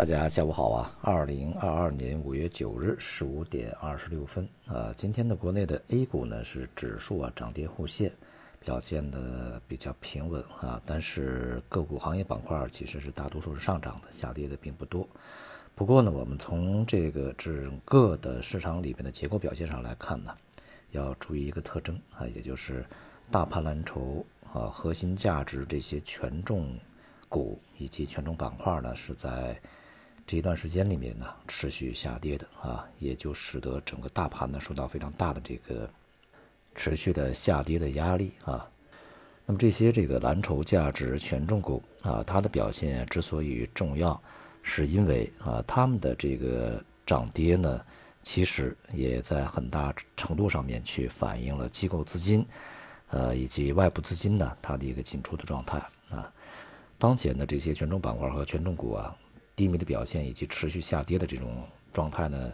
大家下午好啊！二零二二年五月九日十五点二十六分啊，今天的国内的 A 股呢是指数啊涨跌互现，表现的比较平稳啊，但是个股行业板块其实是大多数是上涨的，下跌的并不多。不过呢，我们从这个整个的市场里面的结构表现上来看呢，要注意一个特征啊，也就是大盘蓝筹啊、核心价值这些权重股以及权重板块呢是在。这一段时间里面呢，持续下跌的啊，也就使得整个大盘呢受到非常大的这个持续的下跌的压力啊。那么这些这个蓝筹价值权重股啊，它的表现之所以重要，是因为啊，它们的这个涨跌呢，其实也在很大程度上面去反映了机构资金，呃，以及外部资金呢它的一个进出的状态啊。当前的这些权重板块和权重股啊。低迷的表现以及持续下跌的这种状态呢，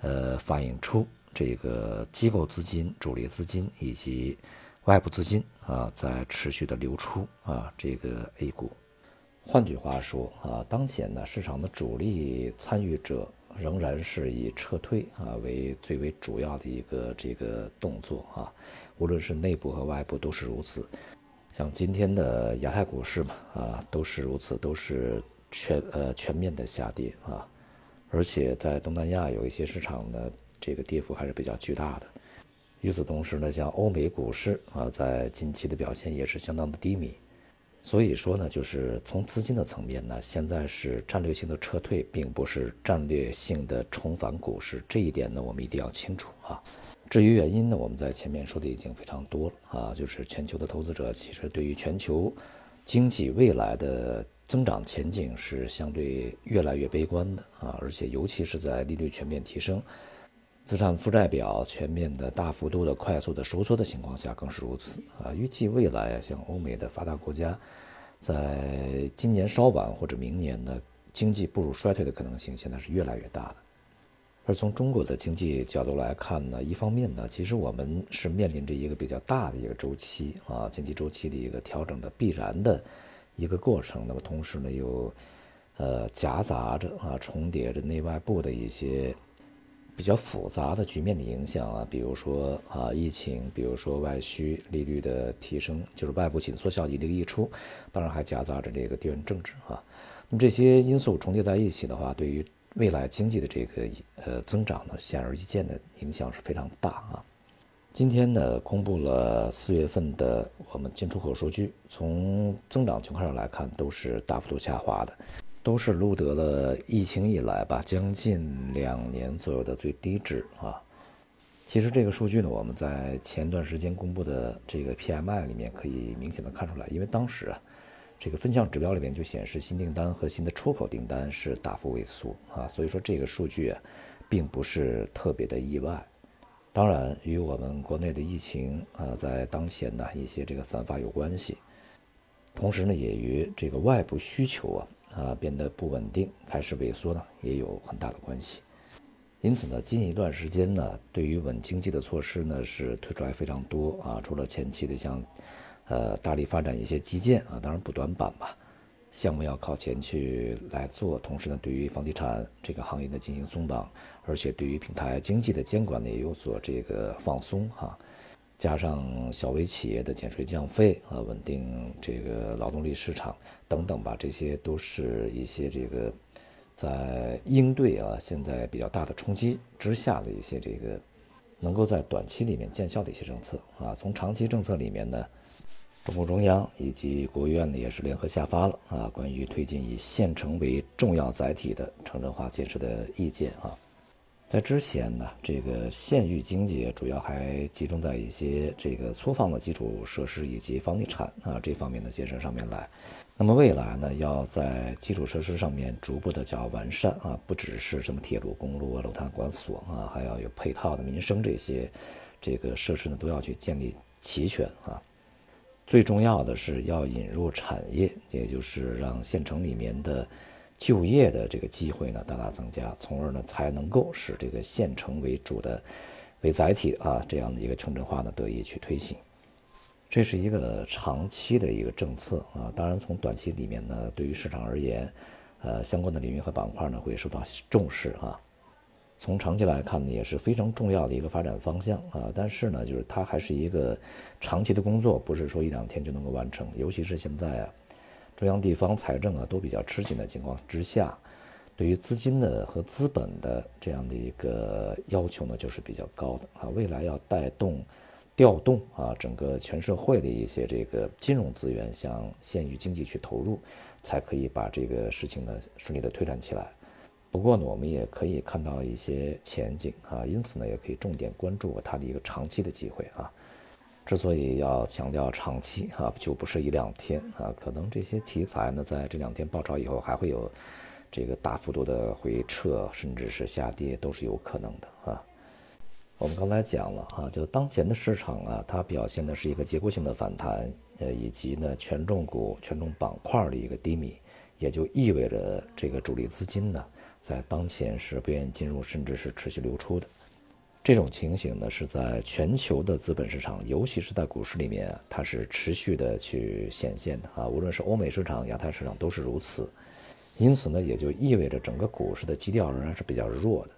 呃，反映出这个机构资金、主力资金以及外部资金啊，在持续的流出啊，这个 A 股。换句话说啊，当前呢，市场的主力参与者仍然是以撤退啊为最为主要的一个这个动作啊，无论是内部和外部都是如此。像今天的亚太股市嘛啊，都是如此，都是。全呃全面的下跌啊，而且在东南亚有一些市场呢，这个跌幅还是比较巨大的。与此同时呢，像欧美股市啊，在近期的表现也是相当的低迷。所以说呢，就是从资金的层面呢，现在是战略性的撤退，并不是战略性的重返股市。这一点呢，我们一定要清楚啊。至于原因呢，我们在前面说的已经非常多了啊，就是全球的投资者其实对于全球经济未来的。增长前景是相对越来越悲观的啊，而且尤其是在利率全面提升、资产负债表全面的大幅度的快速的收缩的情况下更是如此啊。预计未来像欧美的发达国家，在今年稍晚或者明年呢，经济步入衰退的可能性现在是越来越大的。而从中国的经济角度来看呢，一方面呢，其实我们是面临着一个比较大的一个周期啊，经济周期的一个调整的必然的。一个过程，那么同时呢，又呃夹杂着啊重叠着内外部的一些比较复杂的局面的影响啊，比如说啊疫情，比如说外需利率的提升，就是外部紧缩效应的溢出，当然还夹杂着这个地缘政治啊。那么这些因素重叠在一起的话，对于未来经济的这个呃增长呢，显而易见的影响是非常大啊。今天呢，公布了四月份的我们进出口数据，从增长情况上来看，都是大幅度下滑的，都是录得了疫情以来吧将近两年左右的最低值啊。其实这个数据呢，我们在前段时间公布的这个 PMI 里面可以明显的看出来，因为当时啊，这个分项指标里面就显示新订单和新的出口订单是大幅萎缩啊，所以说这个数据啊，并不是特别的意外。当然，与我们国内的疫情啊，在当前呢一些这个散发有关系，同时呢，也与这个外部需求啊啊变得不稳定，开始萎缩呢，也有很大的关系。因此呢，近一段时间呢，对于稳经济的措施呢，是推出来非常多啊。除了前期的像，呃，大力发展一些基建啊，当然补短板吧。项目要靠前去来做，同时呢，对于房地产这个行业的进行松绑，而且对于平台经济的监管呢也有所这个放松哈，加上小微企业的减税降费啊，稳定这个劳动力市场等等吧，这些都是一些这个在应对啊现在比较大的冲击之下的一些这个能够在短期里面见效的一些政策啊，从长期政策里面呢。中共中央以及国务院呢，也是联合下发了啊，关于推进以县城为重要载体的城镇化建设的意见啊。在之前呢，这个县域经济主要还集中在一些这个粗放的基础设施以及房地产啊这方面的建设上面来。那么未来呢，要在基础设施上面逐步的叫完善啊，不只是什么铁路、公路、楼塌管所啊，还要有配套的民生这些这个设施呢，都要去建立齐全啊。最重要的是要引入产业，也就是让县城里面的就业的这个机会呢大大增加，从而呢才能够使这个县城为主的为载体啊这样的一个城镇化呢得以去推行。这是一个长期的一个政策啊，当然从短期里面呢，对于市场而言，呃，相关的领域和板块呢会受到重视啊。从长期来看呢，也是非常重要的一个发展方向啊。但是呢，就是它还是一个长期的工作，不是说一两天就能够完成。尤其是现在啊，中央地方财政啊都比较吃紧的情况之下，对于资金的和资本的这样的一个要求呢，就是比较高的啊。未来要带动、调动啊整个全社会的一些这个金融资源向县域经济去投入，才可以把这个事情呢顺利的推展起来。不过呢，我们也可以看到一些前景啊，因此呢，也可以重点关注它的一个长期的机会啊。之所以要强调长期啊，就不是一两天啊，可能这些题材呢，在这两天爆炒以后，还会有这个大幅度的回撤，甚至是下跌，都是有可能的啊。我们刚才讲了啊，就当前的市场啊，它表现的是一个结构性的反弹，呃，以及呢权重股、权重板块的一个低迷，也就意味着这个主力资金呢。在当前是不愿意进入，甚至是持续流出的这种情形呢，是在全球的资本市场，尤其是在股市里面，它是持续的去显现的啊。无论是欧美市场、亚太市场都是如此。因此呢，也就意味着整个股市的基调仍然是比较弱的。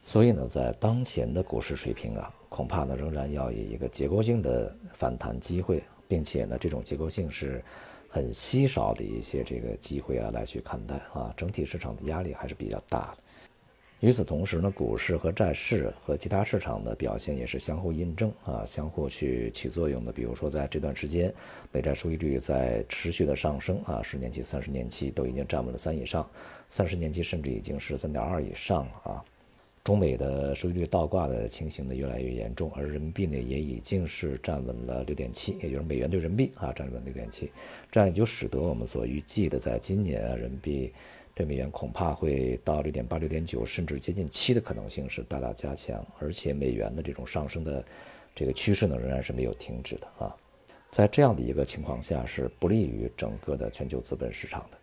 所以呢，在当前的股市水平啊，恐怕呢仍然要以一个结构性的反弹机会，并且呢，这种结构性是。很稀少的一些这个机会啊，来去看待啊，整体市场的压力还是比较大的。与此同时呢，股市和债市和其他市场的表现也是相互印证啊，相互去起作用的。比如说，在这段时间，美债收益率在持续的上升啊，十年期、三十年期都已经站稳了三以上，三十年期甚至已经是三点二以上了啊。中美的收益率倒挂的情形呢越来越严重，而人民币呢也已经是站稳了六点七，也就是美元对人民币啊站稳六点七，这样也就使得我们所预计的在今年啊人民币对美元恐怕会到六点八、六点九，甚至接近七的可能性是大大加强，而且美元的这种上升的这个趋势呢仍然是没有停止的啊，在这样的一个情况下是不利于整个的全球资本市场的。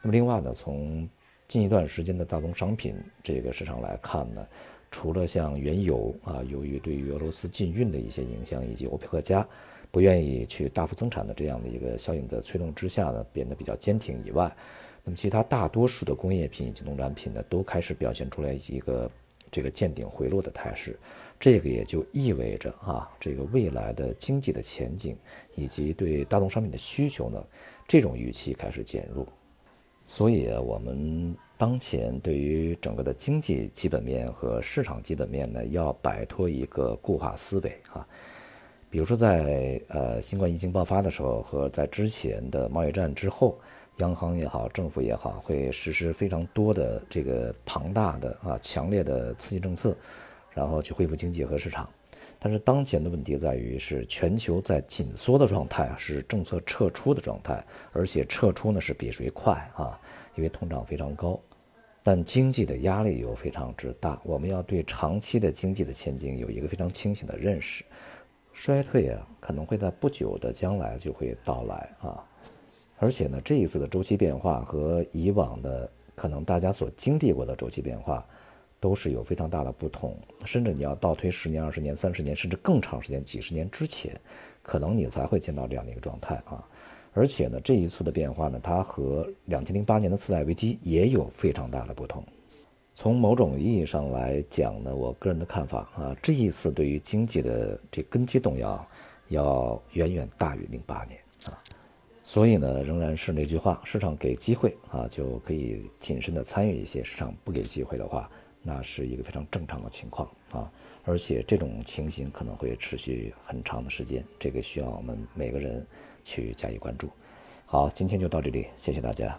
那么另外呢从近一段时间的大宗商品这个市场来看呢，除了像原油啊，由于对于俄罗斯禁运的一些影响，以及欧佩克加不愿意去大幅增产的这样的一个效应的推动之下呢，变得比较坚挺以外，那么其他大多数的工业品以及农产品呢，都开始表现出来一个这个见顶回落的态势。这个也就意味着啊，这个未来的经济的前景以及对大宗商品的需求呢，这种预期开始减弱。所以，我们当前对于整个的经济基本面和市场基本面呢，要摆脱一个固化思维啊。比如说，在呃新冠疫情爆发的时候和在之前的贸易战之后，央行也好，政府也好，会实施非常多的这个庞大的啊强烈的刺激政策，然后去恢复经济和市场。但是当前的问题在于，是全球在紧缩的状态，是政策撤出的状态，而且撤出呢是比谁快啊？因为通胀非常高，但经济的压力又非常之大。我们要对长期的经济的前景有一个非常清醒的认识，衰退啊可能会在不久的将来就会到来啊！而且呢，这一次的周期变化和以往的可能大家所经历过的周期变化。都是有非常大的不同，甚至你要倒推十年、二十年、三十年，甚至更长时间、几十年之前，可能你才会见到这样的一个状态啊！而且呢，这一次的变化呢，它和两千零八年的次贷危机也有非常大的不同。从某种意义上来讲呢，我个人的看法啊，这一次对于经济的这根基动摇，要远远大于零八年啊。所以呢，仍然是那句话，市场给机会啊，就可以谨慎的参与一些；市场不给机会的话，那是一个非常正常的情况啊，而且这种情形可能会持续很长的时间，这个需要我们每个人去加以关注。好，今天就到这里，谢谢大家。